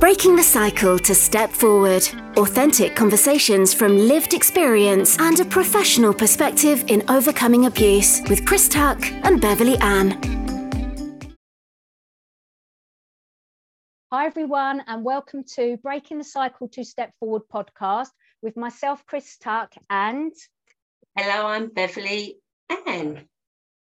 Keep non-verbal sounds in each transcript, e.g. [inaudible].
Breaking the cycle to step forward. Authentic conversations from lived experience and a professional perspective in overcoming abuse with Chris Tuck and Beverley Ann. Hi, everyone, and welcome to Breaking the Cycle to Step Forward podcast with myself, Chris Tuck, and. Hello, I'm Beverley Ann.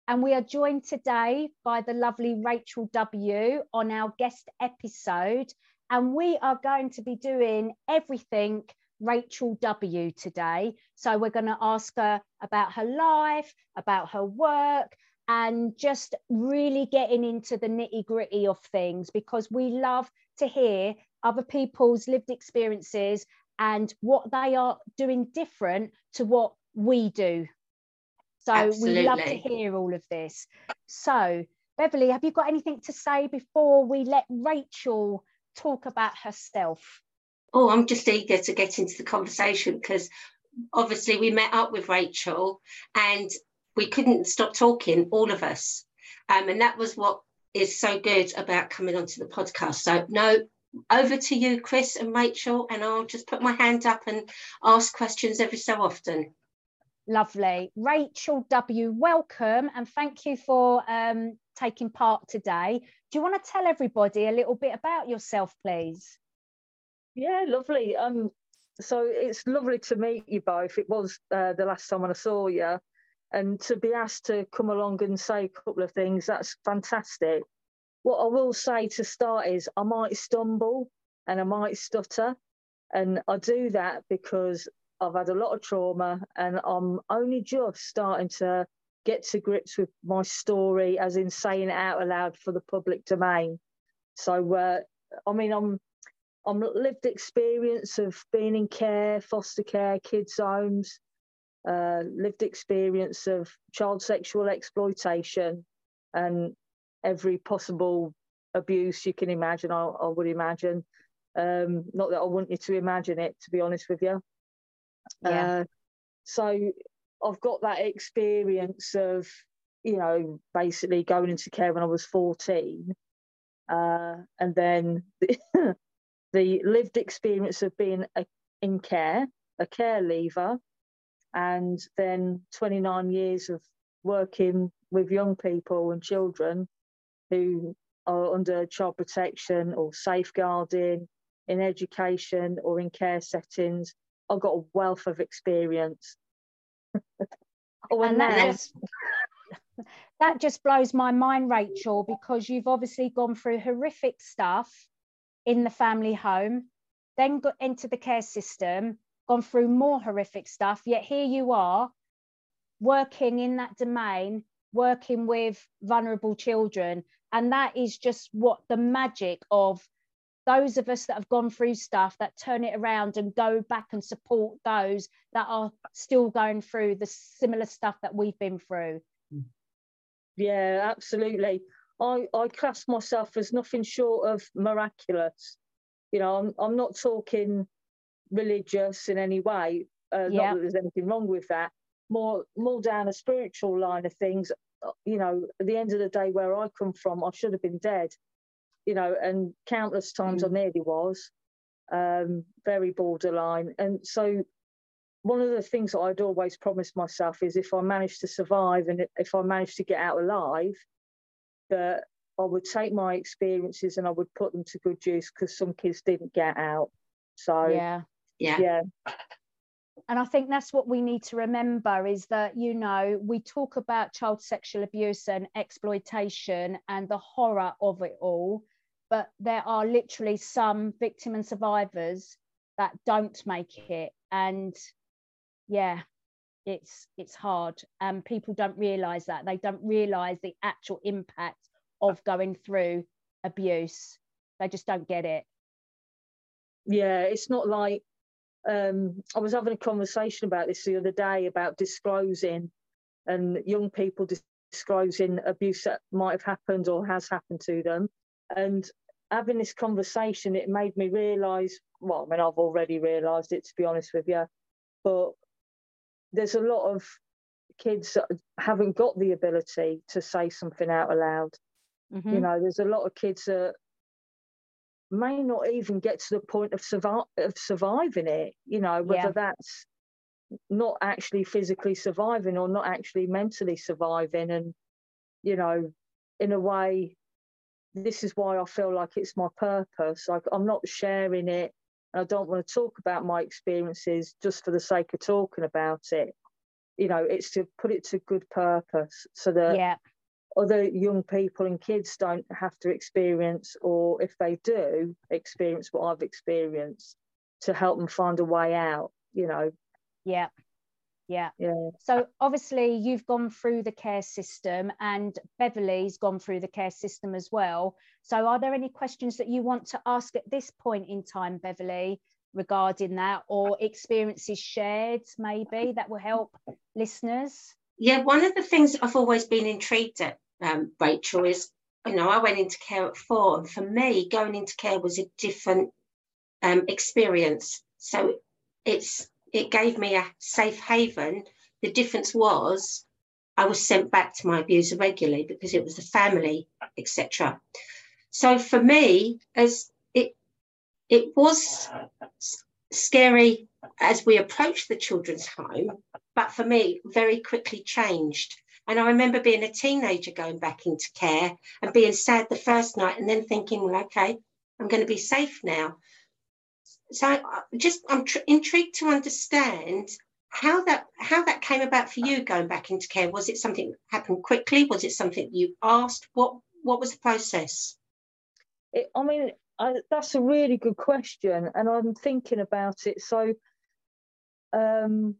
And we are joined today by the lovely Rachel W. on our guest episode. And we are going to be doing everything Rachel W today. So we're going to ask her about her life, about her work, and just really getting into the nitty gritty of things because we love to hear other people's lived experiences and what they are doing different to what we do so Absolutely. we love to hear all of this. So, Beverley, have you got anything to say before we let Rachel talk about herself? Oh, I'm just eager to get into the conversation because obviously we met up with Rachel and we couldn't stop talking, all of us. Um, and that was what is so good about coming onto the podcast. So, no, over to you, Chris and Rachel, and I'll just put my hand up and ask questions every so often. Lovely. Rachel W., welcome and thank you for um, taking part today. Do you want to tell everybody a little bit about yourself, please? Yeah, lovely. Um, so it's lovely to meet you both. It was uh, the last time I saw you, and to be asked to come along and say a couple of things, that's fantastic. What I will say to start is I might stumble and I might stutter, and I do that because I've had a lot of trauma and I'm only just starting to get to grips with my story, as in saying it out aloud for the public domain. So, uh, I mean, I'm I'm lived experience of being in care, foster care, kids' homes, uh, lived experience of child sexual exploitation, and every possible abuse you can imagine. I, I would imagine. Um, not that I want you to imagine it, to be honest with you. Yeah. Uh, so I've got that experience of, you know, basically going into care when I was 14. Uh, and then the, [laughs] the, lived experience of being a, in care, a care leaver, and then 29 years of working with young people and children who are under child protection or safeguarding in education or in care settings I've got a wealth of experience. Oh, and, and that just [laughs] that just blows my mind, Rachel, because you've obviously gone through horrific stuff in the family home, then got into the care system, gone through more horrific stuff, yet here you are working in that domain, working with vulnerable children. And that is just what the magic of those of us that have gone through stuff that turn it around and go back and support those that are still going through the similar stuff that we've been through. Yeah absolutely. I i class myself as nothing short of miraculous. You know i'm, I'm not talking religious in any way uh, yeah. not that there's anything wrong with that. More more down a spiritual line of things you know at the end of the day where i come from i should have been dead you know, and countless times mm. I nearly was, um, very borderline. And so one of the things that I'd always promised myself is if I managed to survive and if I managed to get out alive, that I would take my experiences and I would put them to good use because some kids didn't get out. So yeah, yeah, yeah. And I think that's what we need to remember is that, you know, we talk about child sexual abuse and exploitation and the horror of it all but there are literally some victim and survivors that don't make it. And yeah it's it's hard. And people don't realize that. They don't realize the actual impact of going through abuse. They just don't get it. Yeah it's not like um, i was having a conversation about this the other day about disclosing and young people disclosing abuse that might have happened or has happened to them. And having this conversation, it made me realise, well, I mean, I've already realised it, to be honest with you, but there's a lot of kids that haven't got the ability to say something out aloud. Mm-hmm. You know, there's a lot of kids that may not even get to the point of, survi- of surviving it, you know, whether yeah. that's not actually physically surviving or not actually mentally surviving. And, you know, in a way, this is why I feel like it's my purpose. Like I'm not sharing it. And I don't want to talk about my experiences just for the sake of talking about it. You know, it's to put it to good purpose so that yeah. other young people and kids don't have to experience, or if they do experience what I've experienced, to help them find a way out. You know, yeah. Yeah. Yeah. So obviously you've gone through the care system and Beverley's gone through the care system as well. So are there any questions that you want to ask at this point in time, Beverley, regarding that or experiences shared maybe that will help listeners? Yeah, one of the things I've always been intrigued at, um, Rachel, is you know, I went into care at four, and for me, going into care was a different um, experience. So it's it gave me a safe haven. The difference was I was sent back to my abuser regularly because it was the family, etc. So for me, as it it was scary as we approached the children's home, but for me, very quickly changed. And I remember being a teenager going back into care and being sad the first night and then thinking, well, okay, I'm going to be safe now so I just I'm tr- intrigued to understand how that how that came about for you going back into care. Was it something that happened quickly? Was it something you asked? What what was the process? It, I mean, I, that's a really good question, and I'm thinking about it. So, um,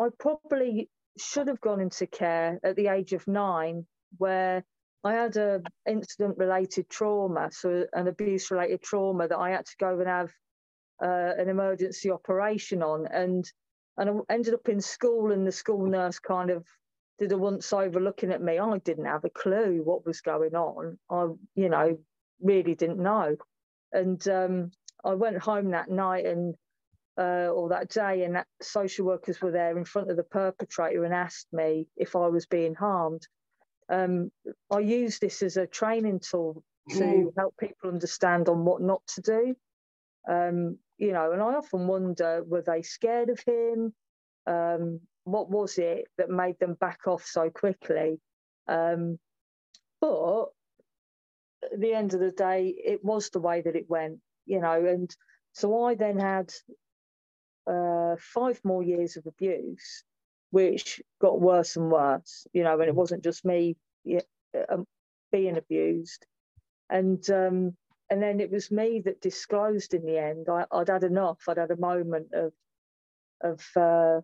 I probably should have gone into care at the age of nine, where I had a incident related trauma, so an abuse related trauma that I had to go and have uh, an emergency operation on, and and I ended up in school, and the school nurse kind of did a once over looking at me. I didn't have a clue what was going on. I, you know, really didn't know, and um, I went home that night and. Uh, or that day, and that social workers were there in front of the perpetrator and asked me if I was being harmed. Um, I use this as a training tool to mm. help people understand on what not to do. Um, you know, and I often wonder were they scared of him? Um, what was it that made them back off so quickly? Um, but at the end of the day, it was the way that it went, you know, and so I then had uh, five more years of abuse, which got worse and worse, you know, and it wasn't just me um, being abused. And um, and then it was me that disclosed in the end. I, would had enough. I'd had a moment of, of uh,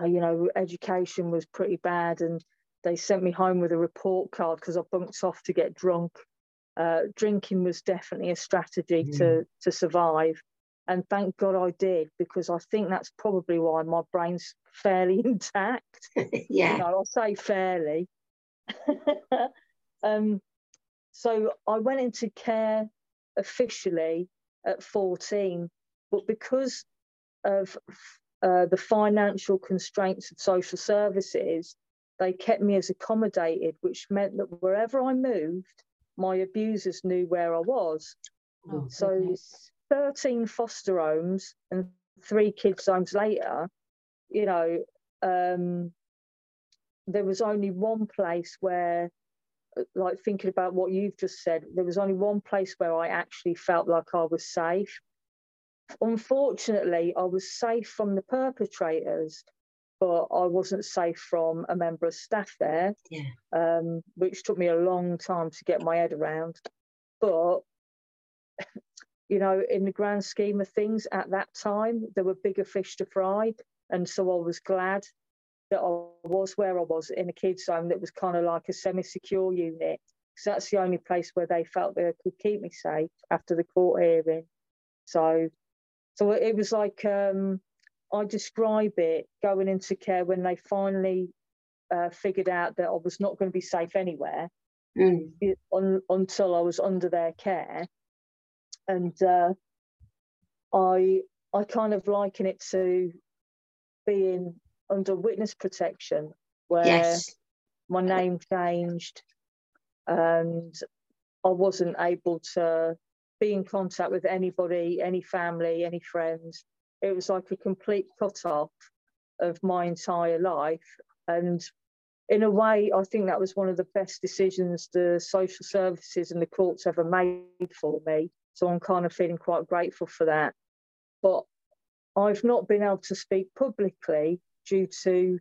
uh, you know, education was pretty bad, and they sent me home with a report card because I bunked off to get drunk. Uh, drinking was definitely a strategy mm. to to survive, and thank God I did because I think that's probably why my brain's fairly [laughs] intact. [laughs] yeah, you know, I'll say fairly. [laughs] um, so I went into care officially at 14, but because of uh, the financial constraints of social services, they kept me as accommodated, which meant that wherever I moved, my abusers knew where I was. Oh, so goodness. 13 foster homes and three kids homes later, you know, um, there was only one place where like thinking about what you've just said, there was only one place where I actually felt like I was safe. Unfortunately, I was safe from the perpetrators, but I wasn't safe from a member of staff there, yeah. um, which took me a long time to get my head around. But [laughs] you know, in the grand scheme of things, at that time, there were bigger fish to fry, and so I was glad that I was where I was in a kids' home that was kind of like a semi-secure unit. Because that's the only place where they felt they could keep me safe after the court hearing. So, so it was like um, I describe it going into care when they finally uh, figured out that I was not going to be safe anywhere mm. un, until I was under their care, and uh, I I kind of liken it to being under witness protection where yes. my name changed and I wasn't able to be in contact with anybody, any family, any friends. It was like a complete cut off of my entire life. And in a way, I think that was one of the best decisions the social services and the courts ever made for me. So I'm kind of feeling quite grateful for that. But I've not been able to speak publicly due to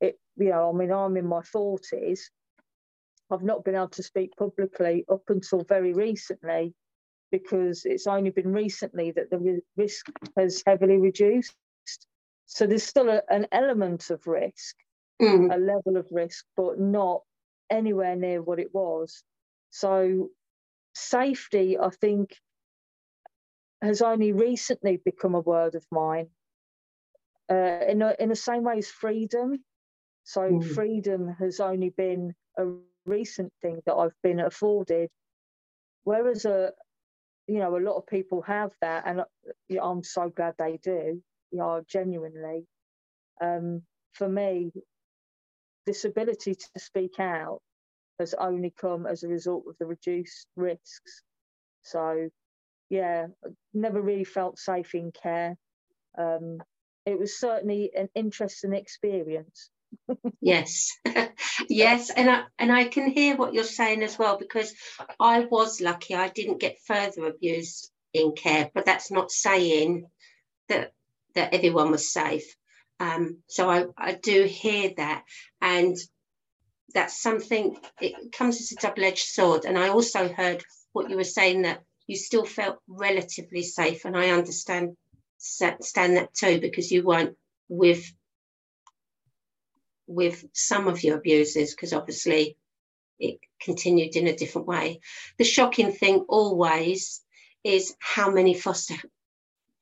it, you know, I mean, I'm in my 40s. I've not been able to speak publicly up until very recently because it's only been recently that the risk has heavily reduced. So there's still a, an element of risk, mm. a level of risk, but not anywhere near what it was. So safety, I think, has only recently become a word of mine. Uh, in, a, in the same way as freedom. So mm. freedom has only been a recent thing that I've been afforded. Whereas a, you know, a lot of people have that, and you know, I'm so glad they do. You know, genuinely. Um, for me, this ability to speak out has only come as a result of the reduced risks. So, yeah, never really felt safe in care. Um, it was certainly an interesting experience. yes, [laughs] yes, and I and I can hear what you're saying as well because I was lucky. I didn't get further abuse in care, but that's not saying that that everyone was safe. Um, so I, I do hear that, and that's something. It comes as a double-edged sword. And I also heard what you were saying that you still felt relatively safe, and I understand stand that too because you weren't with with some of your abusers because obviously it continued in a different way. The shocking thing always is how many foster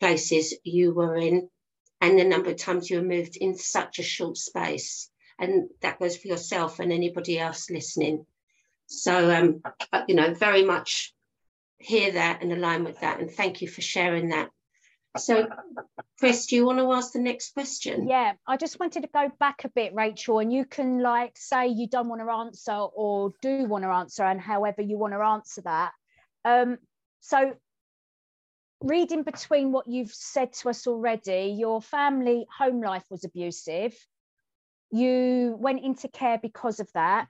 places you were in and the number of times you were moved in such a short space. And that goes for yourself and anybody else listening. So, um, you know, very much hear that and align with that. And thank you for sharing that. So, Chris, do you want to ask the next question? Yeah, I just wanted to go back a bit, Rachel, and you can like say you don't want to answer or do want to answer, and however you want to answer that. Um, so, reading between what you've said to us already, your family home life was abusive. You went into care because of that,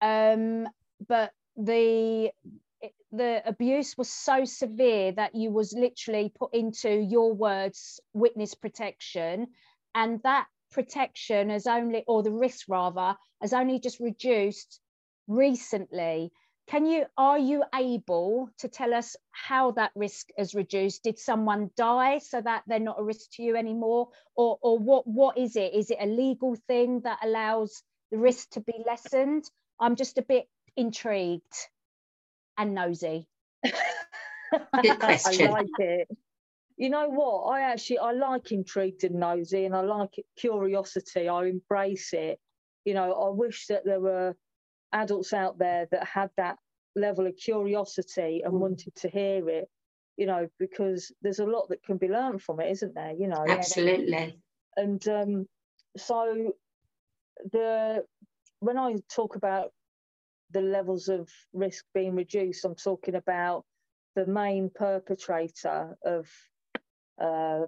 um, but the the abuse was so severe that you was literally put into your words witness protection. And that protection has only or the risk rather has only just reduced recently. Can you are you able to tell us how that risk has reduced? Did someone die so that they're not a risk to you anymore? Or or what what is it? Is it a legal thing that allows the risk to be lessened? I'm just a bit intrigued and nosy? [laughs] Good [laughs] question. I like it. You know what? I actually I like intrigued and nosy, and I like it, curiosity. I embrace it. You know, I wish that there were adults out there that had that level of curiosity and mm. wanted to hear it. You know, because there's a lot that can be learned from it, isn't there? You know, absolutely. And um, so the when I talk about the levels of risk being reduced, I'm talking about the main perpetrator of uh,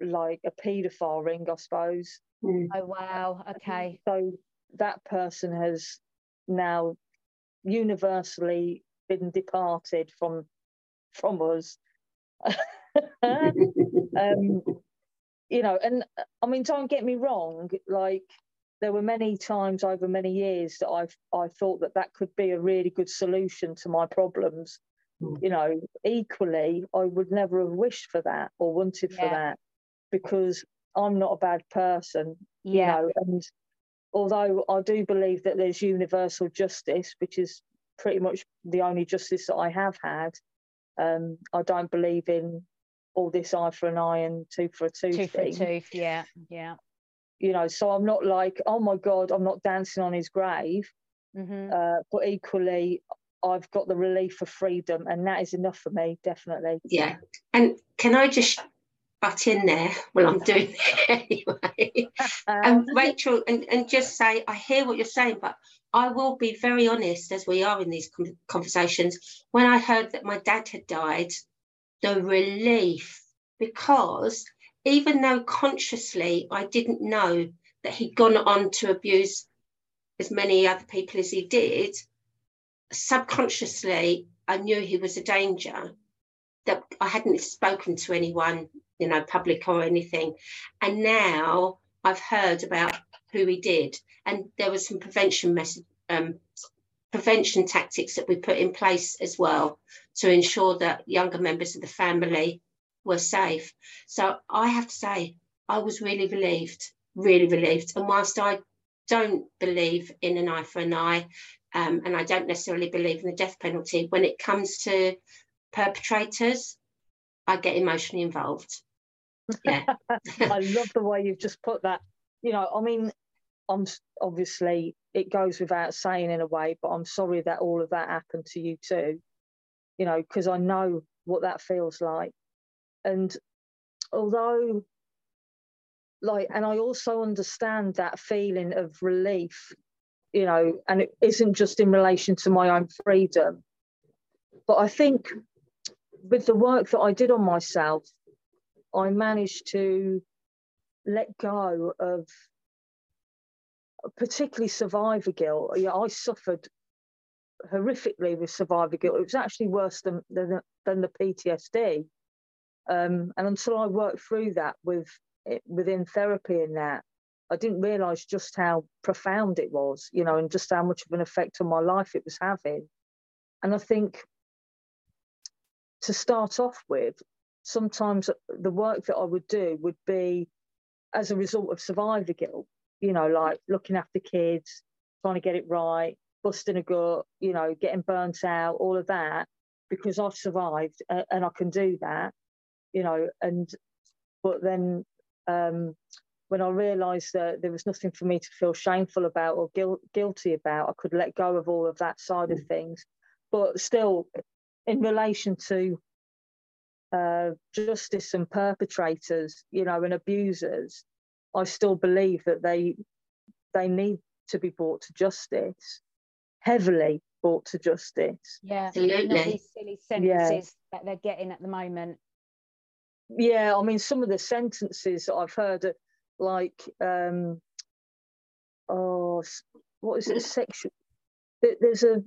like a paedophile ring, I suppose. Mm. Oh wow! Okay. So that person has now universally been departed from from us. [laughs] um, [laughs] you know, and I mean, don't get me wrong. Like there were many times over many years that I've I thought that that could be a really good solution to my problems. Mm. You know, equally, I would never have wished for that or wanted yeah. for that because I'm not a bad person. Yeah. You know, and although I do believe that there's universal justice, which is pretty much the only justice that I have had, um, I don't believe in all this eye for an eye and tooth for a tooth. Tooth thing. for a tooth, yeah, yeah you know so i'm not like oh my god i'm not dancing on his grave. Mm-hmm. uh, but equally i've got the relief of freedom and that is enough for me definitely. Yeah. And can i just butt in there? Well i'm doing it [laughs] anyway. And rachel and, and just say i hear what you're saying but I will be very honest, as we are in these conversations. When I heard that my dad had died, the relief, because even though consciously I didn't know that he'd gone on to abuse as many other people as he did, subconsciously I knew he was a danger. That I hadn't spoken to anyone, you know, public or anything. And now I've heard about who he did. And there was some prevention message, um, prevention tactics that we put in place as well to ensure that younger members of the family were safe. So I have to say, I was really relieved, really relieved. And whilst I don't believe in an eye for an eye, um, and I don't necessarily believe in the death penalty, when it comes to perpetrators, I get emotionally involved. Yeah. [laughs] I love the way you've just put that. You know, I mean, I'm obviously it goes without saying in a way, but I'm sorry that all of that happened to you too. You know, because I know what that feels like. And although, like, and I also understand that feeling of relief, you know, and it isn't just in relation to my own freedom, but I think with the work that I did on myself, I managed to let go of particularly survivor guilt. Yeah, I suffered horrifically with survivor guilt. It was actually worse than than, than the PTSD. Um, and until I worked through that with within therapy and that, I didn't realise just how profound it was, you know, and just how much of an effect on my life it was having. And I think to start off with, sometimes the work that I would do would be as a result of survivor guilt, you know, like looking after kids, trying to get it right, busting a gut, you know, getting burnt out, all of that, because I've survived uh, and I can do that, you know, and but then um, when I realised that there was nothing for me to feel shameful about or guilt, guilty about, I could let go of all of that side of things. But still, in relation to uh, justice and perpetrators, you know, and abusers, I still believe that they they need to be brought to justice, heavily brought to justice. Yeah, absolutely. Not these silly sentences yeah. that they're getting at the moment. Yeah, I mean, some of the sentences that I've heard, are like, um, oh, what is it? Sexual. That there's a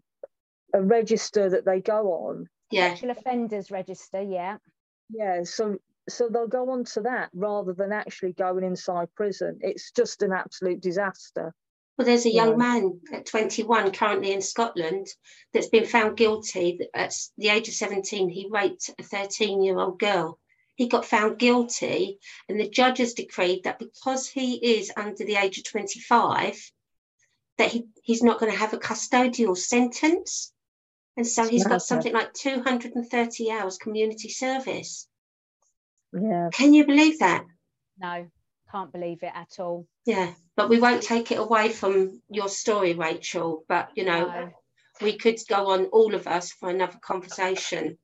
a register that they go on. Yeah. Sexual offenders register. Yeah. Yeah. So so they'll go on to that rather than actually going inside prison. It's just an absolute disaster. Well, there's a young yeah. man at 21 currently in Scotland that's been found guilty. At the age of 17, he raped a 13 year old girl. He got found guilty, and the judge has decreed that because he is under the age of 25, that he, he's not going to have a custodial sentence. And so he's got something like 230 hours community service. Yeah. Can you believe that? No, can't believe it at all. Yeah, but we won't take it away from your story, Rachel. But you know, no. we could go on all of us for another conversation.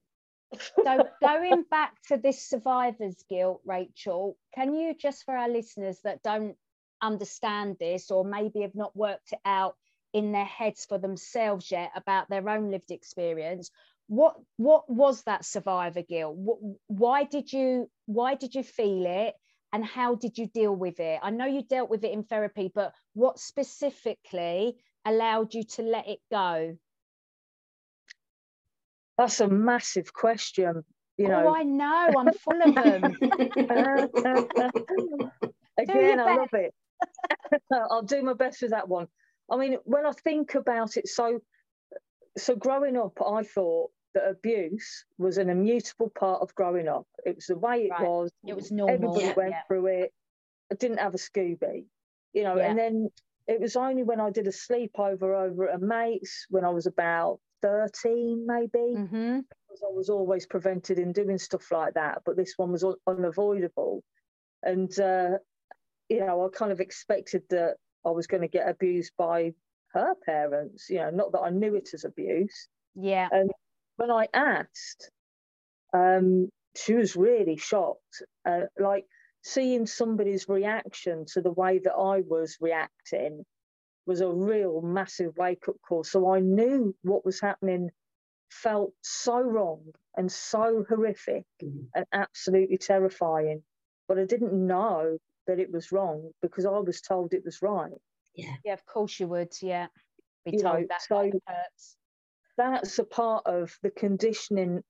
So going back to this survivor's guilt, Rachel, can you just for our listeners that don't understand this or maybe have not worked it out in their heads for themselves yet about their own lived experience, what what was that survivor guilt? What, why did you why did you feel it and how did you deal with it? I know you dealt with it in therapy but what specifically allowed you to let it go that's a massive question you oh, know oh i know i'm full of them [laughs] again i love it [laughs] i'll do my best with that one i mean when i think about it so so growing up, I thought that abuse was an immutable part of growing up. It was the way it right. was. It was normal. Everybody yeah, went yeah. through it. I didn't have a Scooby, you know. Yeah. And then it was only when I did a sleepover over at a mate's when I was about thirteen, maybe. Mm-hmm. Because I was always prevented in doing stuff like that, but this one was unavoidable. And uh, you know, I kind of expected that I was going to get abused by her parents, you know, not that I knew it as abuse. Yeah. And when I asked, um, she was really shocked. Uh, like seeing somebody's reaction to the way that I was reacting, was a real massive wake up call. So I knew what was happening felt so wrong and so horrific mm-hmm. and absolutely terrifying. But I didn't know that it was wrong because I was told it was right. Yeah. Yeah, of course you would. Yeah. Be you told know, that so hurts. That's a part of the conditioning.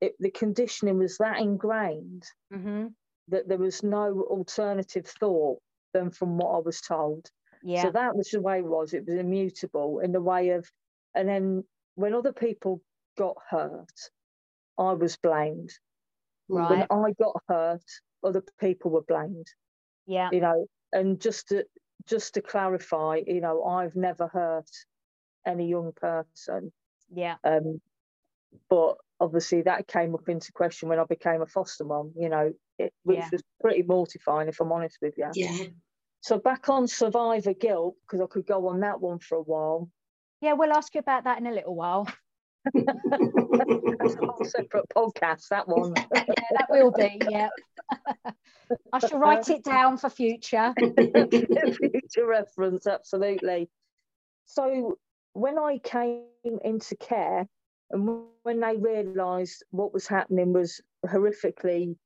It, the conditioning was that ingrained mm-hmm. that there was no alternative thought than from what I was told. Yeah. So that was the way it was. It was immutable in the way of, and then when other people got hurt, I was blamed. Right. When I got hurt, other people were blamed. Yeah. You know, and just to just to clarify, you know, I've never hurt any young person. Yeah. Um, but obviously that came up into question when I became a foster mom, you know, it, which yeah. was pretty mortifying if I'm honest with you. Yeah. So back on survivor guilt, because I could go on that one for a while. Yeah, we'll ask you about that in a little while. [laughs] [laughs] That's a whole separate podcast, that one. [laughs] yeah, that will be, yeah. I shall write it down for future. future reference, absolutely. So when I came into care and when they realised what was happening was horrifically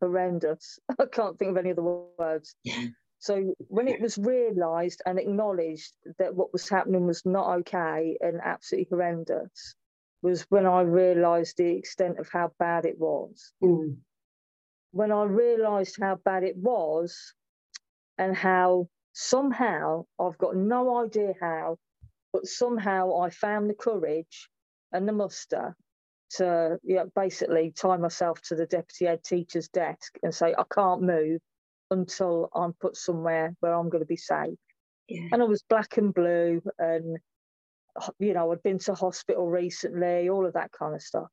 horrendous, I can't think of any other words. Yeah. So when it was realised and acknowledged that what was happening was not okay and absolutely horrendous, was when I realised the extent of how bad it was. Mm. When I realised how bad it was, and how somehow I've got no idea how, but somehow I found the courage and the muster to you know, basically tie myself to the deputy head teacher's desk and say I can't move until I'm put somewhere where I'm going to be safe. Yeah. And I was black and blue, and you know, I'd been to hospital recently, all of that kind of stuff.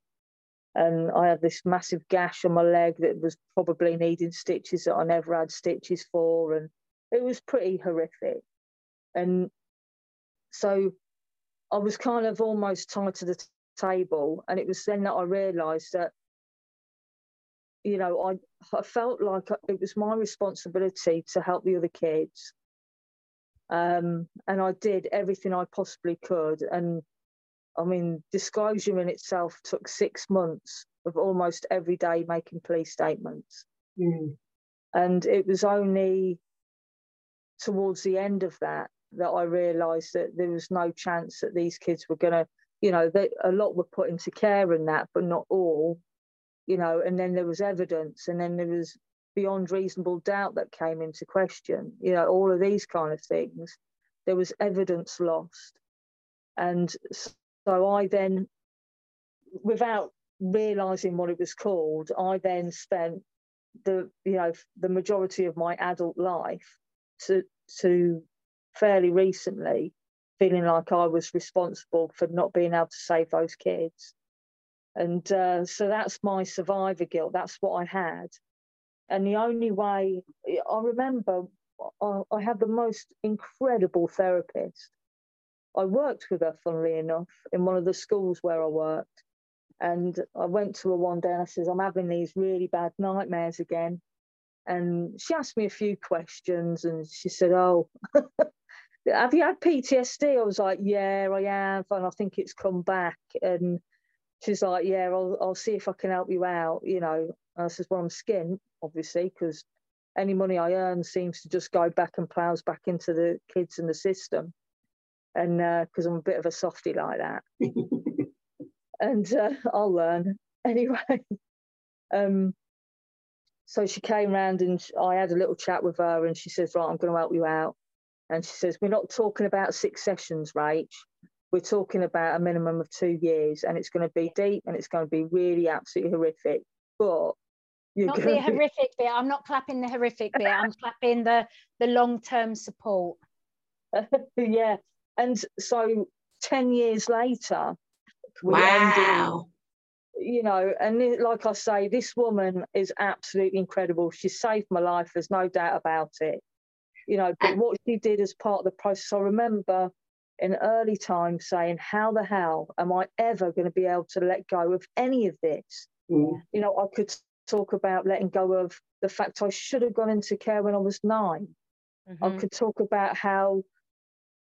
And I had this massive gash on my leg that was probably needing stitches that I never had stitches for, and it was pretty horrific. And so I was kind of almost tied to the t- table, and it was then that I realised that you know, I, I felt like it was my responsibility to help the other kids. Um, and I did everything I possibly could. And I mean, disclosure in itself took six months of almost every day making police statements. Mm. And it was only towards the end of that that I realised that there was no chance that these kids were going to, you know, they, a lot were put into care and that, but not all you know, and then there was evidence, and then there was beyond reasonable doubt that came into question, you know, all of these kind of things. There was evidence lost. And so I then, without realizing what it was called, I then spent the, you know, the majority of my adult life to, to fairly recently feeling like I was responsible for not being able to save those kids. And uh, so that's my survivor guilt. That's what I had. And the only way I remember, I, I had the most incredible therapist. I worked with her, funnily enough, in one of the schools where I worked. And I went to her one day and I says, I'm having these really bad nightmares again. And she asked me a few questions and she said, Oh, [laughs] have you had PTSD? I was like, Yeah, I have. And I think it's come back. And she's like, yeah, I'll, I'll see if I can help you out, you know. And I says, well, I'm skint, obviously, because any money I earn seems to just go back and plows back into the kids and the system. And because uh, I'm a bit of a softy like that. [laughs] and uh, I'll learn [laughs] anyway. um, so she came round and I had a little chat with her and she says, right, I'm going to help you out. And she says, we're not talking about six sessions, Rach we're talking about a minimum of two years and it's going to be deep and it's going to be really absolutely horrific but you're not the [laughs] horrific bit i'm not clapping the horrific bit i'm [laughs] clapping the the long-term support. Yeah and so 10 years later wow. you know and like i say this woman is absolutely incredible. She saved my life there's no doubt about it. You know but what she did as part of the process i remember in early times saying, How the hell am I ever going to be able to let go of any of this? Mm. You know, I could talk about letting go of the fact I should have gone into care when I was 9 mm-hmm. I could talk about how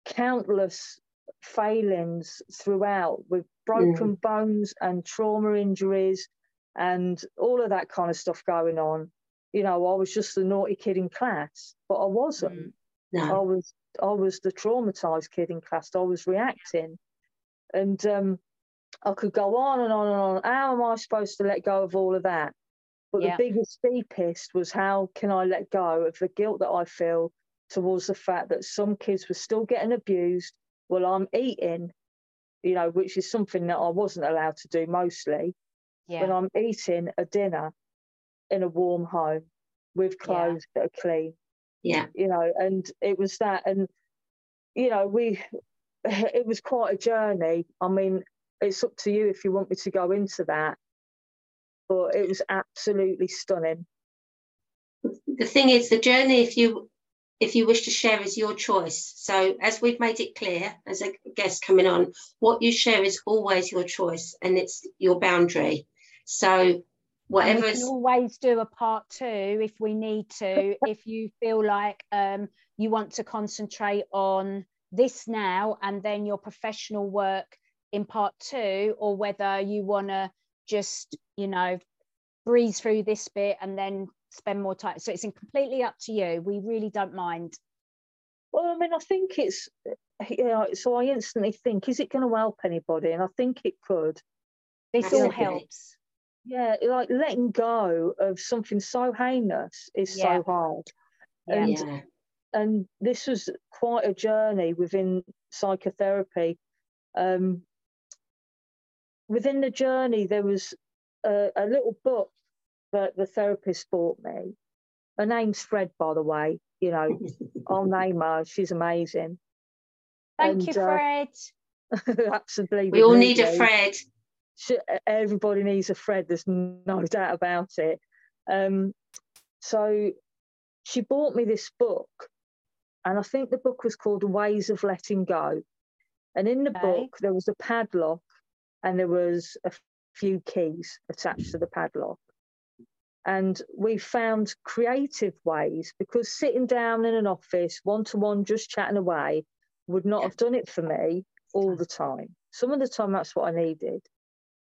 countless failings throughout with broken mm. bones and trauma injuries and all of that kind of stuff going on. You know, I was just the naughty kid in class, but I wasn't. Mm. No. I was I was the traumatized kid in class. I was reacting, and um, I could go on and on and on. How am I supposed to let go of all of that? But yeah. the biggest deepest was how can I let go of the guilt that I feel towards the fact that some kids were still getting abused while I'm eating, you know, which is something that I wasn't allowed to do mostly. Yeah. When I'm eating a dinner in a warm home with clothes yeah. that are clean. Yeah. You know, and it was that. And, you know, we, [laughs] it was quite a journey. I mean, it's up to you if you want me to go into that. But it was absolutely stunning. The thing is, the journey, if you if you wish to share is your choice. So as we've made it clear as a guest coming on, what you share is always your choice and it's your boundary. So whatever we can always do a part two if we need to, [laughs] if you feel like um, you want to concentrate on this now and then your professional work in part two, or whether you want to just, you know, breeze through this bit and then spend more time. So it's completely up to you. We really don't mind. Well, I mean, I think it's, you know, so I instantly think, is it going to help anybody? And I think it could. This all helps. Yeah, like letting go of something so heinous is yeah. so hard. And, yeah. and this was quite a journey within psychotherapy. Um, within the journey, there was a, a little book that the therapist bought me. Her name's Fred, by the way. You know, [laughs] I'll name her. She's amazing. Thank and, you, uh, Fred. Uh, [laughs] absolutely. We all need a Fred. Everybody needs a Fred. There's no [laughs] doubt about it. Um, so she bought me this book, and I think the book was called Ways of Letting Go. And in the okay. book, there was a padlock and there was a few keys attached to the padlock. And we found creative ways because sitting down in an office, one to one, just chatting away, would not have done it for me all the time. Some of the time, that's what I needed.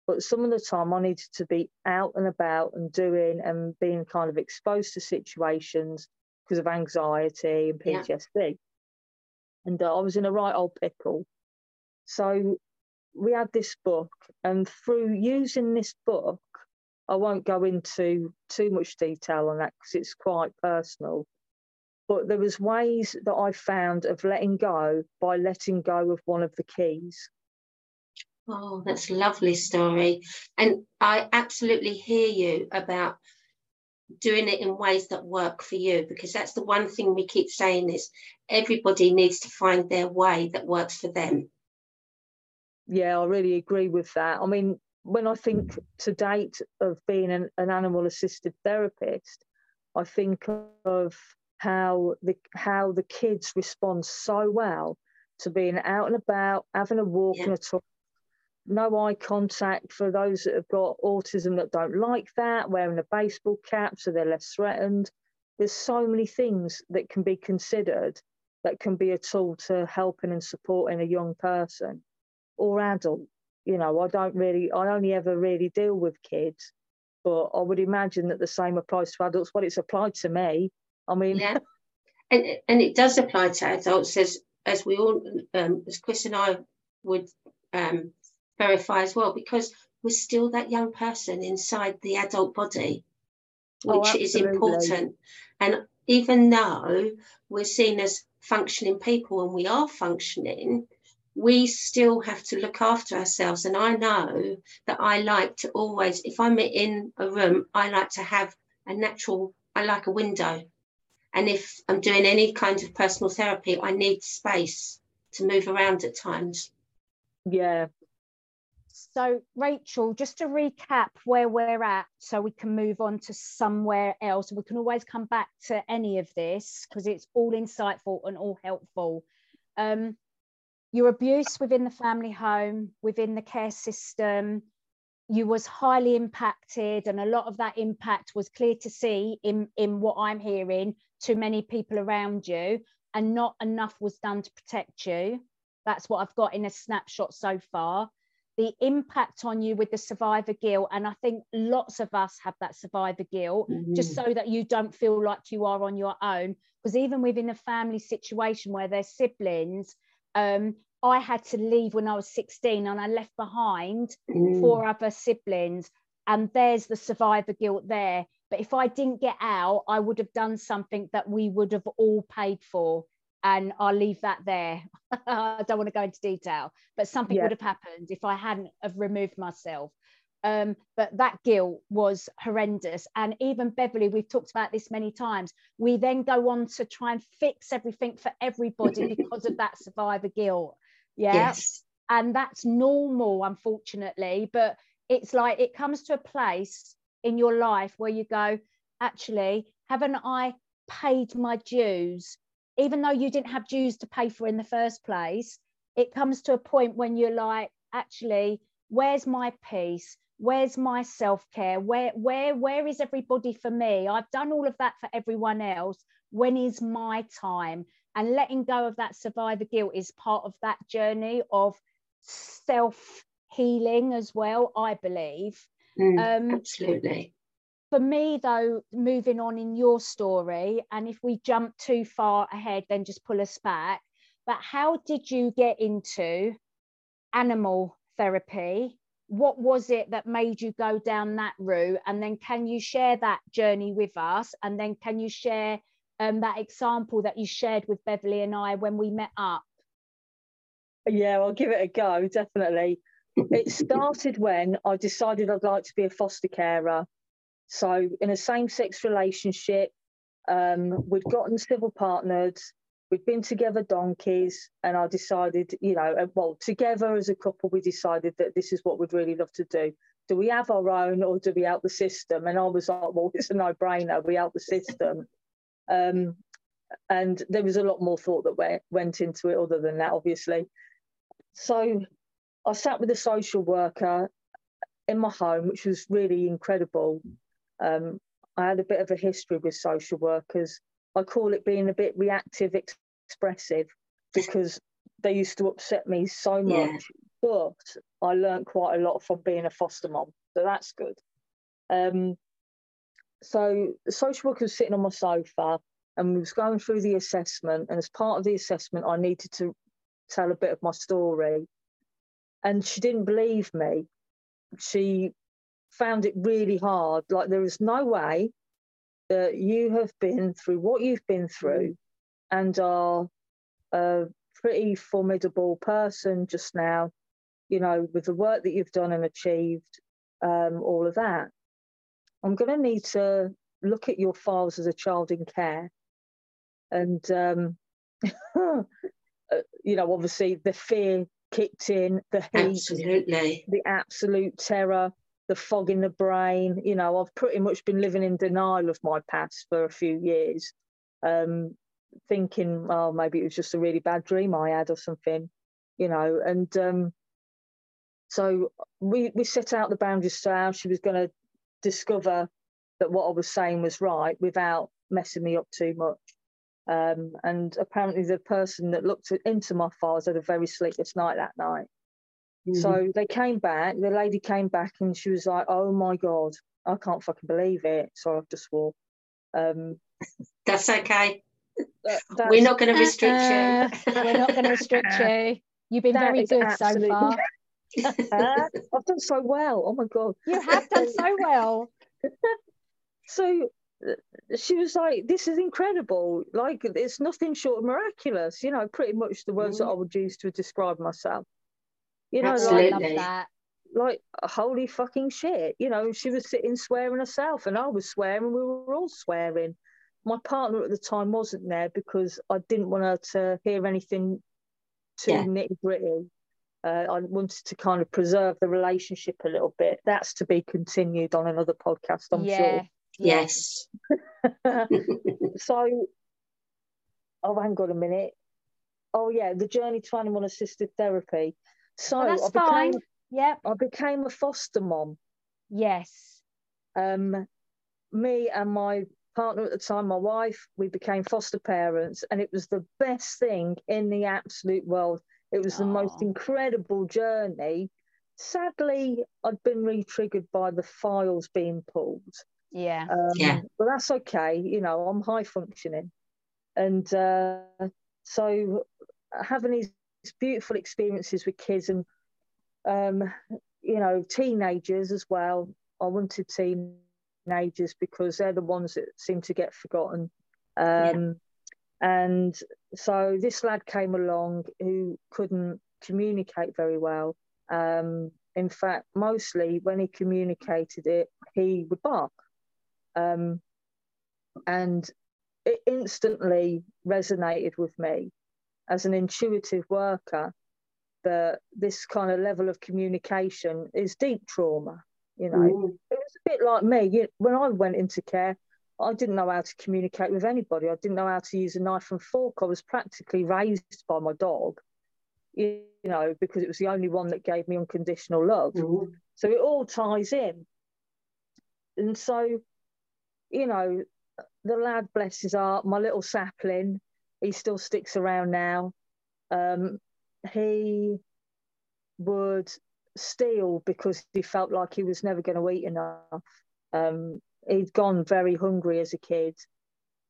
But some of the time, I needed to be out and about and doing and being kind of exposed to situations because of anxiety and PTSD. Yeah. And uh, I was in a right old pickle. So we had this book, and through using this book, I won't go into too much detail on that because it's quite personal. But there was ways that I found of letting go by letting go of one of the keys. Oh, that's a lovely story. And I absolutely hear you about doing it in ways that work for you because that's the one thing we keep saying is everybody needs to find their way that works for them. Yeah, I really agree with that. I mean, when I think to date of being an, an animal assisted therapist, I think of how the how the kids respond so well to being out and about, having a walk yeah. and a talk, no eye contact for those that have got autism that don't like that, wearing a baseball cap so they're less threatened. There's so many things that can be considered that can be a tool to helping and supporting a young person or adult you know, I don't really, I only ever really deal with kids, but I would imagine that the same applies to adults. Well, it's applied to me. I mean, yeah, and and it does apply to adults as as we all, um, as Chris and I would um, verify as well, because we're still that young person inside the adult body, oh, which oh, is important. And even though we're seen as functioning people and we are functioning, we still have to look after ourselves. And I know that I like to always, if I'm in a room, I like to have a natural, I like a window. And if I'm doing any kind of personal therapy, I need space to move around at times. Yeah. So, Rachel, just to recap where we're at so we can move on to somewhere else. We can always come back to any of this because it's all insightful and all helpful. Um, your abuse within the family home, within the care system, you was highly impacted and a lot of that impact was clear to see in, in what I'm hearing to many people around you. and not enough was done to protect you. That's what I've got in a snapshot so far. The impact on you with the survivor guilt, and I think lots of us have that survivor guilt, mm-hmm. just so that you don't feel like you are on your own. Because even within a family situation where there's siblings, um, I had to leave when I was 16 and I left behind mm. four other siblings. And there's the survivor guilt there. But if I didn't get out, I would have done something that we would have all paid for. And I'll leave that there. [laughs] I don't want to go into detail, but something yeah. would have happened if I hadn't have removed myself. Um, but that guilt was horrendous. And even Beverley, we've talked about this many times. We then go on to try and fix everything for everybody [laughs] because of that survivor guilt. Yeah. Yes. And that's normal, unfortunately. But it's like it comes to a place in your life where you go, actually, haven't I paid my dues? Even though you didn't have dues to pay for in the first place, it comes to a point when you're like, actually, where's my peace? Where's my self-care? Where, where, where is everybody for me? I've done all of that for everyone else. When is my time? And letting go of that survivor guilt is part of that journey of self healing as well, I believe. Mm, um, absolutely. For me, though, moving on in your story, and if we jump too far ahead, then just pull us back. But how did you get into animal therapy? What was it that made you go down that route? And then can you share that journey with us? And then can you share um, that example that you shared with Beverley and I when we met up? Yeah, I'll give it a go, definitely. it started when I decided I'd like to be a foster carer. So, in a same sex relationship, um, we'd gotten civil partnered, we'd been together donkeys, and I decided, you know, uh, well, together as a couple, we decided that this is what we'd really love to do. Do we have our own or do we help the system? And I was like, well, [laughs] it's a no brainer, we help the system. Um, and there was a lot more thought that went, went into it other than that, obviously. So I sat with a social worker in my home, which was really incredible. Um, I had a bit of a history with social workers. I call it being a bit reactive expressive because they used to upset me so much. Yeah. But I learned quite a lot from being a foster mom, so that's good. Um, so the social worker was sitting on my sofa and we was going through the assessment. And as part of the assessment, I needed to tell a bit of my story. And she didn't believe me. She found it really hard. Like there is no way that you have been through what you've been through and are a pretty formidable person just now, you know, with the work that you've done and achieved, um, all of that. I'm going to need to look at your files as a child in care. And, um, [laughs] uh, you know, obviously the fear kicked in, the heat, Absolutely. the absolute terror, the fog in the brain. You know, I've pretty much been living in denial of my past for a few years, um, thinking, well, maybe it was just a really bad dream I had or something, you know. And um, so we, we set out the boundaries to how she was going to discover that what I was saying was right without messing me up too much. Um, and apparently, the person that looked into my files had a very sleepless night that night. Mm-hmm. So they came back. The lady came back and she was like, "Oh my god, I can't fucking believe it." So I've just swore. Um, that's okay. That, that's, we're not going to restrict uh, you. we're not going to restrict [laughs] you. You've been very good so far [laughs] uh, I've done so well. Oh my god, you have done so [laughs] well. so uh, she was like, "This is incredible! Like it's nothing short of miraculous." You know, pretty much the words mm. that I would use to describe myself. You know, Absolutely. like, like holy fucking shit. You know, she was sitting swearing herself, and I was swearing. We were all swearing. My partner at the time wasn't there because I didn't want her to hear anything too yeah. nitty gritty. Uh, I wanted to kind of preserve the relationship a little bit. That's to be continued on another podcast, I'm yeah. sure. Yes. [laughs] so, oh, hang on a minute. Oh, yeah, the journey to animal assisted therapy. So, well, I became, fine. Yep. I became a foster mom. Yes. Um, me and my partner at the time, my wife, we became foster parents, and it was the best thing in the absolute world. It was the most incredible journey. Sadly, I'd been re-triggered by the files being pulled. Yeah. Um, yeah. But that's okay. You know, I'm high functioning. And uh, so having these beautiful experiences with kids and, um, you know, teenagers as well. I wanted teenagers because they're the ones that seem to get forgotten. Um, yeah. And so this lad came along who couldn't communicate very well. Um, in fact, mostly when he communicated it, he would bark. Um, and it instantly resonated with me as an intuitive worker that this kind of level of communication is deep trauma. You know, mm. it was a bit like me. You, when I went into care, I didn't know how to communicate with anybody. I didn't know how to use a knife and fork. I was practically raised by my dog, you, know, because it was the only one that gave me unconditional love. Mm. So it all ties in. And so, you know, the lad, bless his heart, my little sapling, he still sticks around now. Um, he would steal because he felt like he was never going to eat enough. Um, he'd gone very hungry as a kid.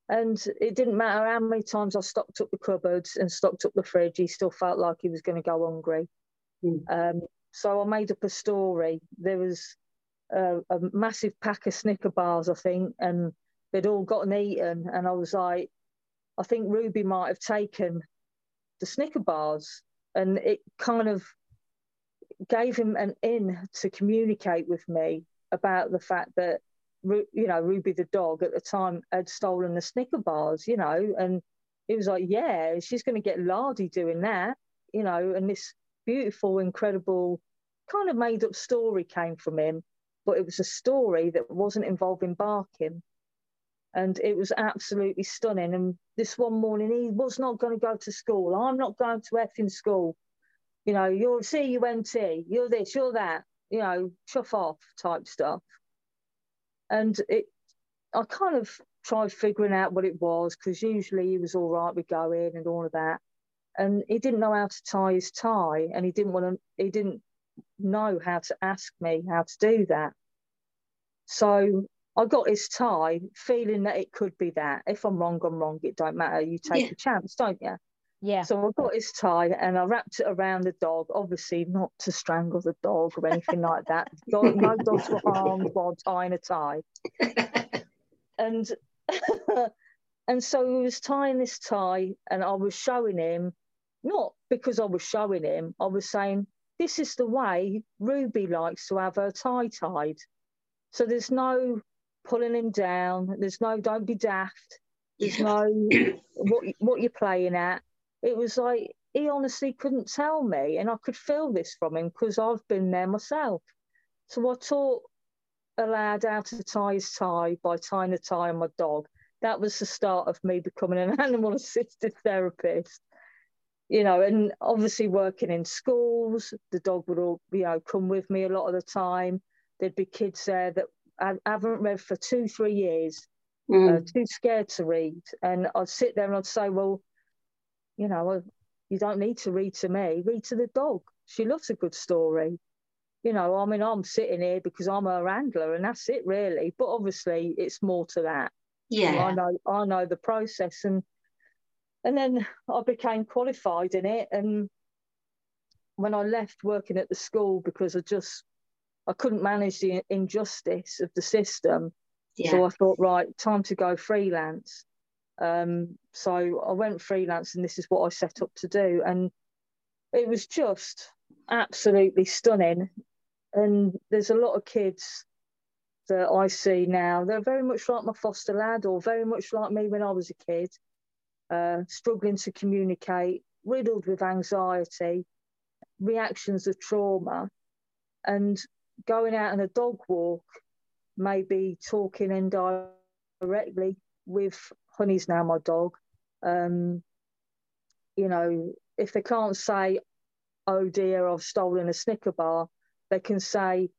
And it didn't matter how many times I stocked up the cupboards and stocked up the fridge, he still felt like he was going to go hungry. Mm. Um, so I made up a story. There was a, a, massive pack of Snicker bars, I think, and they'd all gotten eaten. And I was like, I think Ruby might have taken the Snicker bars, and it kind of gave him an in to communicate with me about the fact that you know Ruby the dog at the time had stolen the Snicker bars, you know, and it was like, yeah, she's going to get lardy doing that, you know, and this beautiful, incredible kind of made up story came from him, but it was a story that wasn't involving barking and it was absolutely stunning. And this one morning, he was not going to go to school. I'm not going to effing school. You know, you're CUNT, you're this, you're that, you know, chuff off type stuff. And it, I kind of tried figuring out what it was because usually he was all right with going and all of that. And he didn't know how to tie his tie, and he didn't want to. He didn't know how to ask me how to do that. So I got his tie, feeling that it could be that. If I'm wrong, I'm wrong. It don't matter. You take yeah. a chance, don't you? Yeah. So I got his tie and I wrapped it around the dog, obviously not to strangle the dog or anything like that. Dog, no dogs were harmed while tying a tie. [laughs] and [laughs] and so he was tying this tie and I was showing him, not because I was showing him, I was saying, this is the way Ruby likes to have her tie tied. So there's no pulling him down. There's no don't be daft. There's no [clears throat] what what you're playing at. It was like he honestly couldn't tell me, and I could feel this from him because I've been there myself. So I taught a lad how to tie his tie by tying a tie on my dog. That was the start of me becoming an [laughs] animal assisted therapist. You know, and obviously working in schools, the dog would all, you know, come with me a lot of the time. There'd be kids there that I haven't read for two, three years, mm. uh, too scared to read. And I'd sit there and I'd say, well, you know, you don't need to read to me, read to the dog. She loves a good story. You know, I mean, I'm sitting here because I'm her handler and that's it really. But obviously it's more to that. Yeah. I know I know the process and and then I became qualified in it and when I left working at the school because I just I couldn't manage the injustice of the system. Yeah. So I thought, right, time to go freelance. Um, so I went freelance, and this is what I set up to do. And it was just absolutely stunning. And there's a lot of kids that I see now. They're very much like my foster lad, or very much like me when I was a kid, uh, struggling to communicate, riddled with anxiety, reactions of trauma. And going out on a dog walk, maybe talking indirectly with Honey's now my dog. Um, you know, if they can't say, "Oh dear, I've stolen a Snicker bar," they can say,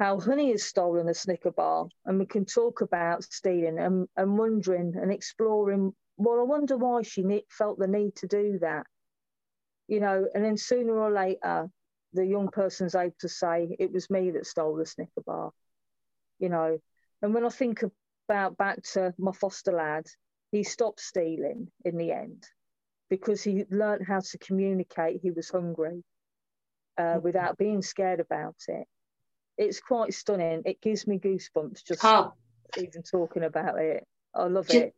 how Honey has stolen a Snicker bar, and we can talk about stealing and, and wondering and exploring. Well, I wonder why she felt the need to do that, you know. And then sooner or later, the young person's able to say it was me that stole the Snicker bar, you know. And when I think about back to my foster lad, he stopped stealing in the end because he learned how to communicate he was hungry uh, mm-hmm. without being scared about it. It's quite stunning. It gives me goosebumps just oh. even talking about it. I love it.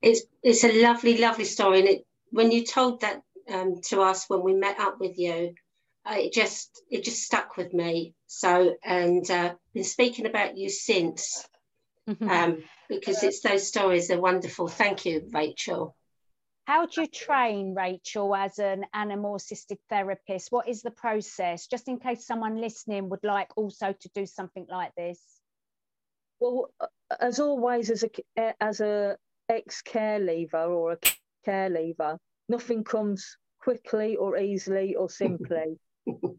It's it's a lovely, lovely story, and it when you told that um, to us when we met up with you, it just it just stuck with me. So, and uh, been speaking about you since, mm-hmm. um, because it's those stories are wonderful. Thank you, Rachel. How do you train, Rachel, as an animal assisted therapist? What is the process, just in case someone listening would like also to do something like this? Well, uh, as always, as a as a ex care leaver or a care leaver, nothing comes quickly or easily or [laughs] simply.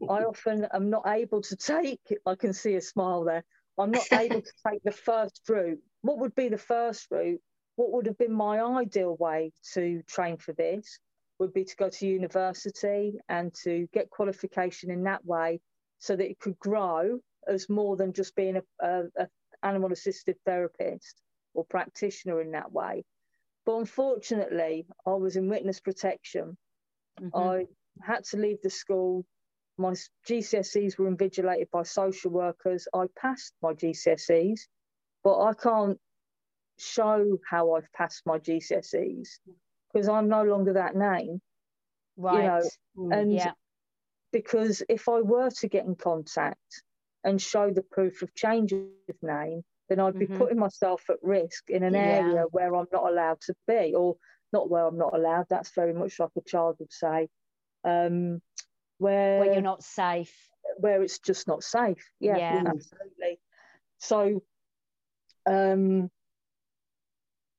I often am not able to take. I can see a smile there. I'm not [laughs] able to take the first route. What would be the first route? what would have been my ideal way to train for this would be to go to university and to get qualification in that way so that it could grow as more than just being a, a, a animal assisted therapist or practitioner in that way. But unfortunately, I was in witness protection. Mm-hmm. I had to leave the school. My GCSEs were invigilated by social workers. I passed my GCSEs, but I can't show how I've passed my GCSEs because I'm no longer that name. Right. You know, mm, and yeah. because if I were to get in contact and show the proof of change of name, then I'd be mm-hmm. putting myself at risk in an yeah. area where I'm not allowed to be, or not where I'm not allowed. That's very much like a child would say. Um, where, where you're not safe. Where it's just not safe. Yeah, yeah. absolutely. So, um,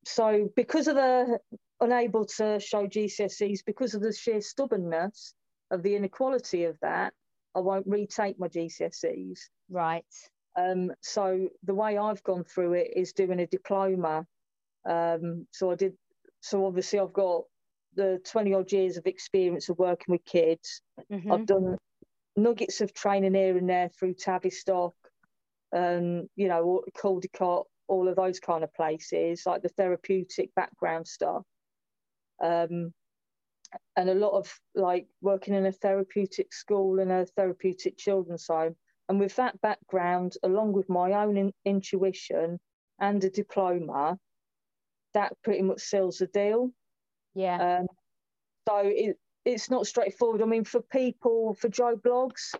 so because of the unable to show GCSEs, because of the sheer stubbornness of the inequality of that, I won't retake my GCSEs. Right. Um, so the way I've gone through it is doing a diploma. Um, so I did. So obviously I've got the twenty odd years of experience of working with kids. Mm-hmm. I've done nuggets of training here and there through Tavistock, and you know Caldecott, all of those kind of places, like the therapeutic background stuff. Um, and a lot of like working in a therapeutic school and a therapeutic children's home. And with that background, along with my own in- intuition and a diploma, that pretty much seals the deal. Yeah. Um, so it, it's not straightforward. I mean, for people, for Joe Bloggs,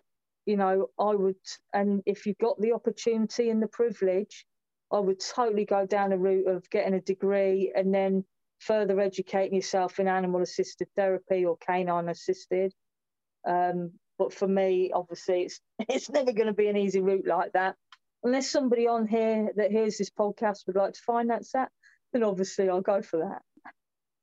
you know, I would, and if you've got the opportunity and the privilege, I would totally go down the route of getting a degree and then further educating yourself in animal assisted therapy or canine assisted. Um, but for me, obviously, it's [laughs] it's never going to be an easy route like that. Unless somebody on here that hears this podcast would like to finance that, then obviously I'll go for that.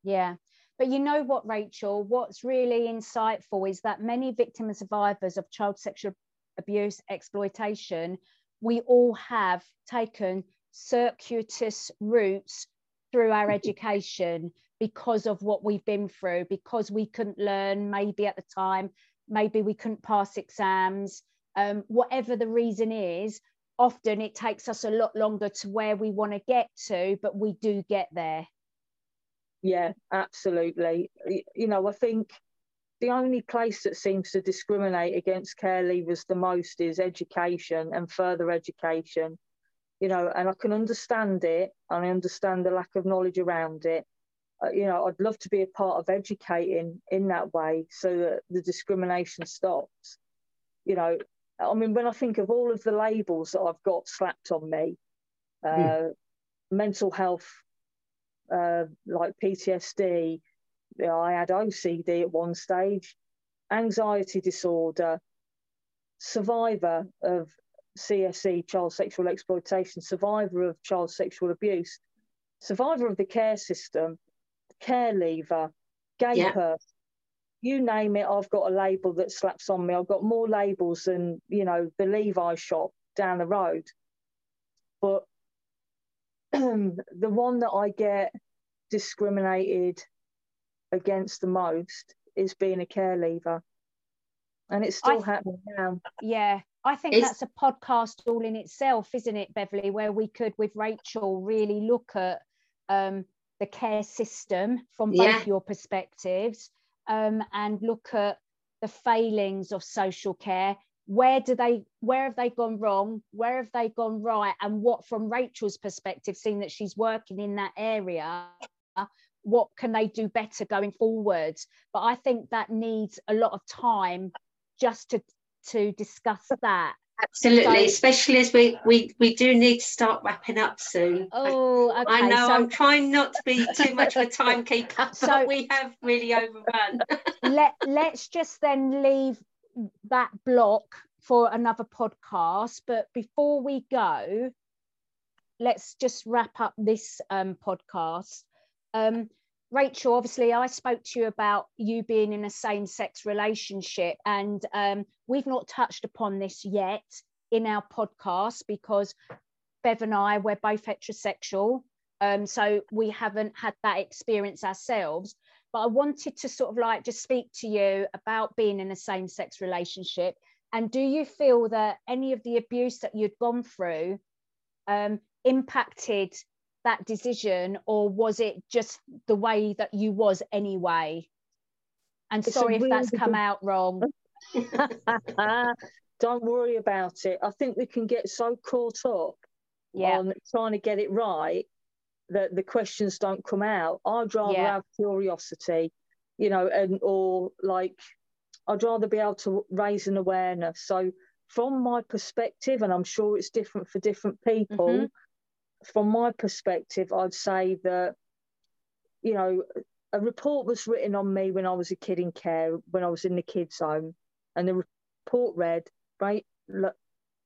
Yeah. But you know what, Rachel? What's really insightful is that many victims and survivors of child sexual abuse, exploitation, we all have taken circuitous routes through our [laughs] education because of what we've been through, because we couldn't learn maybe at the time, maybe we couldn't pass exams, um, whatever the reason is, often it takes us a lot longer to where we want to get to, but we do get there. Yeah, absolutely. You know, I think the only place that seems to discriminate against care leavers the most is education and further education you know, and I can understand it and I understand the lack of knowledge around it. Uh, you know, I'd love to be a part of educating in that way so that the discrimination stops. You know, I mean, when I think of all of the labels that I've got slapped on me, uh, mm. mental health, uh, like PTSD, I had OCD at one stage, anxiety disorder, survivor of CSE, child sexual exploitation, survivor of child sexual abuse, survivor of the care system, care leaver, gay yeah. person, you name it, I've got a label that slaps on me. I've got more labels than, you know, the Levi shop down the road. But [clears throat] the one that I get discriminated against the most is being a care leaver. And it's still th- happening now. Yeah. I think it's, that's a podcast all in itself, isn't it, Beverley, where we could, with Rachel, really look at um, the care system from both yeah. your perspectives um, and look at the failings of social care where do they where have they gone wrong? Where have they gone right? And what from rachel's perspective seeing that she's working in that area what can they do better going forward? But i think that needs a lot of time just to to discuss that. Absolutely so, especially as we, we we do need to start wrapping up soon. Oh okay. i know so, i'm trying not to be too much of a timekeeper [laughs] so, but we have really overrun. [laughs] Let let's just then leave that block for another podcast. But before we go, let's just wrap up this um, podcast. Um, Rachel, obviously, I spoke to you about you being in a same sex relationship, and um, we've not touched upon this yet in our podcast because Bev and I, we're both heterosexual. Um, so we haven't had that experience ourselves but I wanted to sort of like just speak to you about being in a same sex relationship. And do you feel that any of the abuse that you'd gone through um, impacted that decision, or was it just the way that you was anyway? And it's sorry if that's come out wrong. [laughs] Don't worry about it. I think we can get so caught up yeah. on trying to get it right that the questions don't come out. I'd rather yeah. have curiosity, you know, and or like I'd rather be able to raise an awareness. So from my perspective, and I'm sure it's different for different people, mm-hmm. from my perspective, I'd say that, you know, a report was written on me when I was a kid in care, when I was in the kids' home, and the report read, right,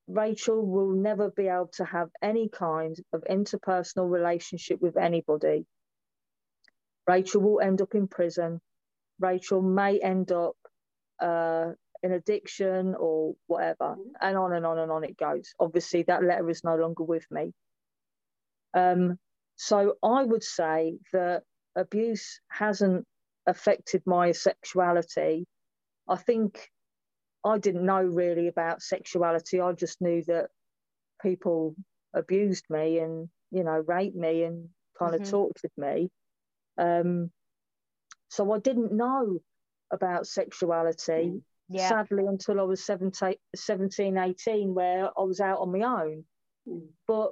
Rachel will never be able to have any kind of interpersonal relationship with anybody. Rachel will end up in prison. Rachel may end up uh, in addiction or whatever, and on and on and on it goes. Obviously, that letter is no longer with me. Um, so I would say that abuse hasn't affected my sexuality. I think I didn't know really about sexuality. I just knew that people abused me and you know raped me and kind mm-hmm. of tortured me. Um, so I didn't know about sexuality mm, yeah. sadly until I was 17, 17, 18, where I was out on my own. Mm. But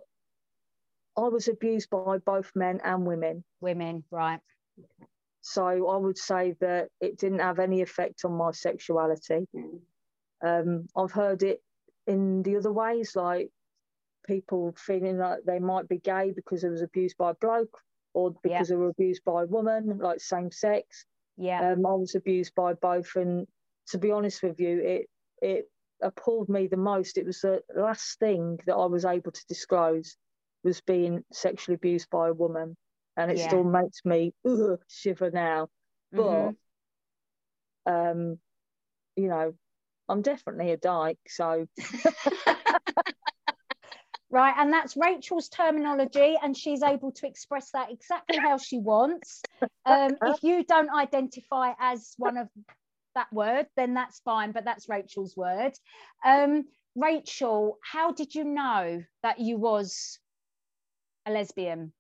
I was abused by both men and women. Women, right. So I would say that it didn't have any effect on my sexuality. Mm. Um, I've heard it in the other ways, like people feeling like they might be gay because they was abused by a bloke or because yeah. they were abused by a woman, like same sex. Yeah. Um, I was abused by both. And to be honest with you, it it appalled me the most. It was the last thing that I was able to disclose was being sexually abused by a woman. And it yeah. still makes me ugh, shiver now. But mm-hmm. um, you know, I'm definitely a dyke. So. [laughs] right, and that's Rachel's terminology, and she's able to express that exactly how she wants. Um, if you don't identify as one of that word, then that's fine, but that's Rachel's word. Um, Rachel, how did you know that you was a lesbian?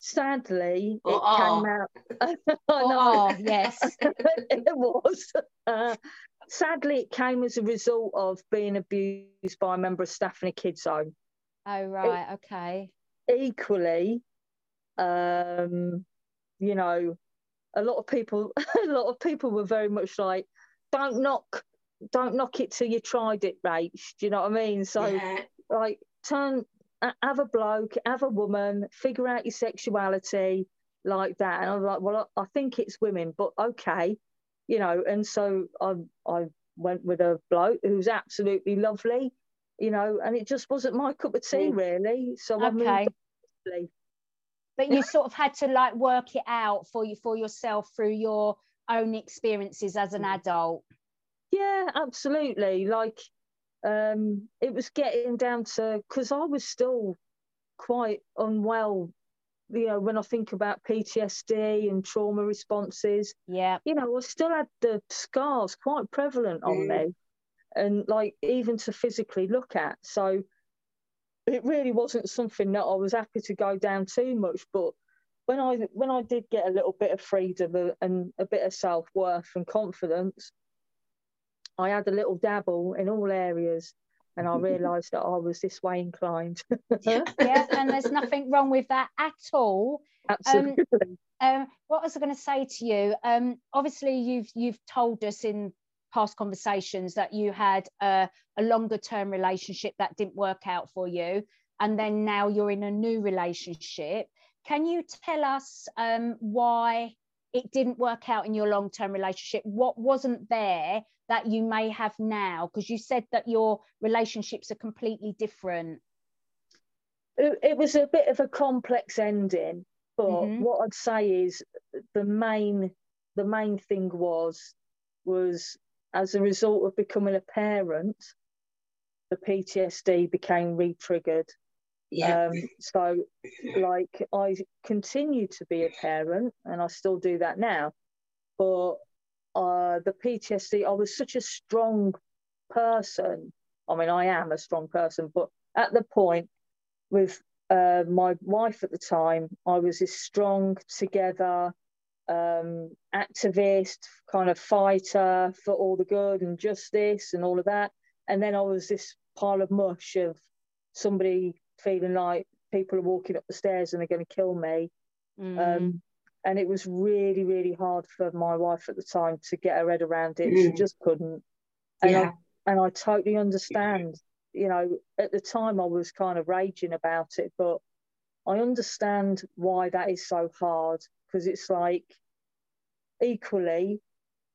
Sadly, it came out. [laughs] oh, yes, [laughs] it was. Uh, sadly, it came as a result of being abused by a member of staff in a kids' home. Oh, right. It, okay. Equally, um, you know, a lot of people, [laughs] a lot of people were very much like, don't knock, don't knock it till you tried it, Rach. Do you know what I mean? So, yeah. like, turn, have a bloke, have a woman, figure out your sexuality like that. And I'm like, well, I think it's women, but okay you know, and so I I went with a bloke who's absolutely lovely, you know, and it just wasn't my cup of tea really. So okay. I moved. But you sort of had to like work it out for you for yourself through your own experiences as an mm. adult. Yeah, absolutely. Like um, it was getting down to because I was still quite unwell. You know, when I think about PTSD and trauma responses, yeah, you know, I still had the scars quite prevalent on mm. me, and like even to physically look at. So it really wasn't something that I was happy to go down too much. But when I when I did get a little bit of freedom and a bit of self worth and confidence, I had a little dabble in all areas and I realised that I was this way inclined. [laughs] yeah, and there's nothing wrong with that at all. Absolutely. Um, um, what was I going to say to you? Um, obviously, you've you've told us in past conversations that you had a, a longer term relationship that didn't work out for you, and then now you're in a new relationship. Can you tell us um, why it didn't work out in your long term relationship? What wasn't there that you may have now? Because you said that your relationships are completely different. It, it was a bit of a complex ending, but mm-hmm. what I'd say is the main the main thing was was as a result of becoming a parent, the PTSD became re-triggered. Yeah. Um, so, like, I continue to be a parent, and I still do that now. But uh, the PTSD, I was such a strong person. I mean, I am a strong person, but at the point with uh, my wife at the time, I was this strong, together, um, activist, kind of fighter for all the good and justice and all of that. And then I was this pile of mush of somebody feeling like people are walking up the stairs and they're going to kill me. Mm. Um, and it was really, really hard for my wife at the time to get her head around it. Mm. She just couldn't. And yeah. I, and I totally understand. You know, at the time I was kind of raging about it, but I understand why that is so hard because it's like equally,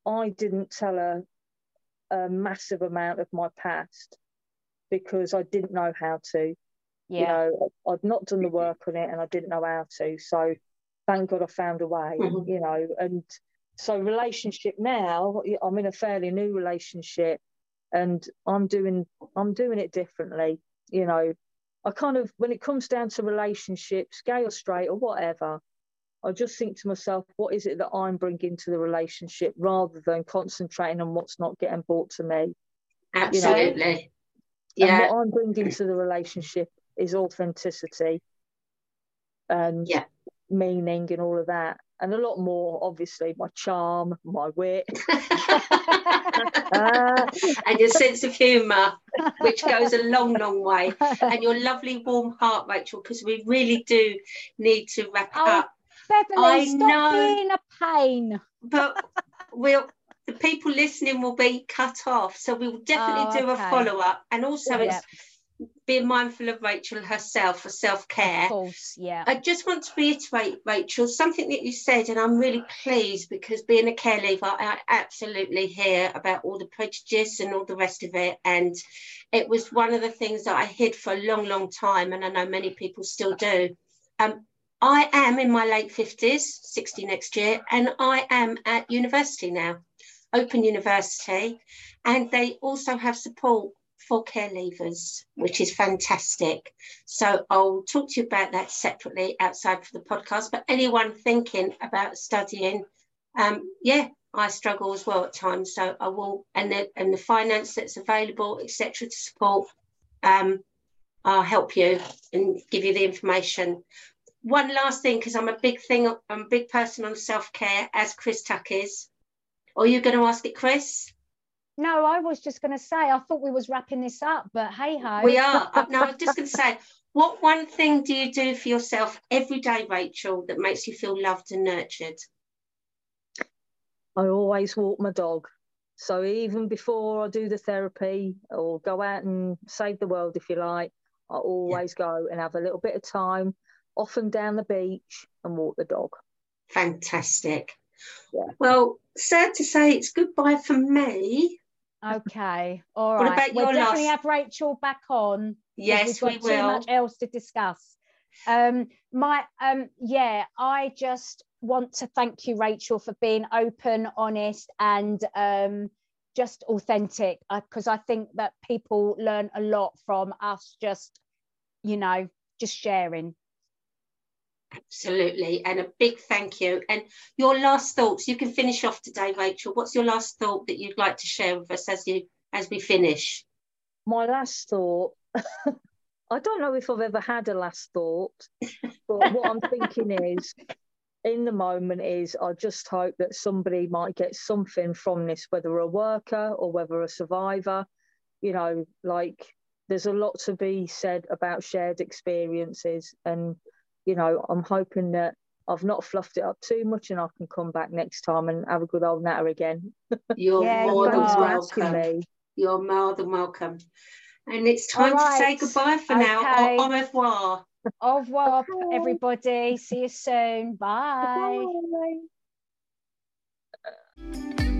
I didn't tell her a massive amount of my past because I didn't know how to. Yeah. You know, I'd not done the work on it and I didn't know how to. So thank God I found a way, mm-hmm. you know. And so relationship now, I'm in a fairly new relationship and I'm doing I'm doing it differently. You know, I kind of when it comes down to relationships, gay or straight or whatever, I just think to myself, what is it that I'm bringing to the relationship rather than concentrating on what's not getting brought to me. Absolutely. You know? Yeah. And what I'm bringing to the relationship is authenticity and yeah meaning and all of that and a lot more obviously my charm my wit. Uh, [laughs] [laughs] and your sense of humour which goes a long long way. [laughs] And your lovely warm heart rachel because we really do need to wrap oh, up. Beverley, I stop know, being a pain. But we'll the people listening will be cut off so we'll definitely oh, do okay. a follow-up. And also yeah. it's being mindful of Rachel herself for self care. Of course, yeah. I just want to reiterate, Rachel, something that you said, and I'm really pleased because being a care leaver, I absolutely hear about all the prejudice and all the rest of it. And it was one of the things that I hid for a long, long time, and I know many people still do. Um, I am in my late 50s, 60 next year, and I am at university now, Open University, and they also have support for care leavers, which is fantastic. So I'll talk to you about that separately outside for the podcast. But anyone thinking about studying, um, yeah, I struggle as well at times. So I will, and the and the finance that's available, etc., to support, um, I'll help you and give you the information. One last thing, because I'm a big thing, I'm a big person on self care, as Chris Tuck is. Are you going to ask it, Chris? No, I was just going to say, I thought we was wrapping this up, but hey ho. We are. Uh, no, I was just going to say, what one thing do you do for yourself every day, Rachel, that makes you feel loved and nurtured? I always walk my dog. So even before I do the therapy or go out and save the world, if you like, I always yeah. go and have a little bit of time, often down the beach and walk the dog. Fantastic. Yeah. Well, sad to say it's goodbye for me. Okay. All right. What about we'll definitely last... have Rachel back on. Yes, we've got we will. Too much else to discuss. Um, my um, yeah, I just want to thank you, Rachel, for being open, honest, and um, just authentic because I, I think that people learn a lot from us just you know just sharing absolutely and a big thank you and your last thoughts you can finish off today rachel what's your last thought that you'd like to share with us as you as we finish my last thought [laughs] i don't know if i've ever had a last thought but what i'm thinking is in the moment is I just hope that somebody might get something from this, whether a worker or whether a survivor. You know, like there's a lot to be said about shared experiences. And, you know, I'm hoping that I've not fluffed it up too much and I can come back next time and have a good old natter again. [laughs] You're yeah, more than welcome. Me. You're more than welcome. And it's time right. to say goodbye for okay. now. Au revoir. Au revoir, everybody. See you soon. Bye. Bye.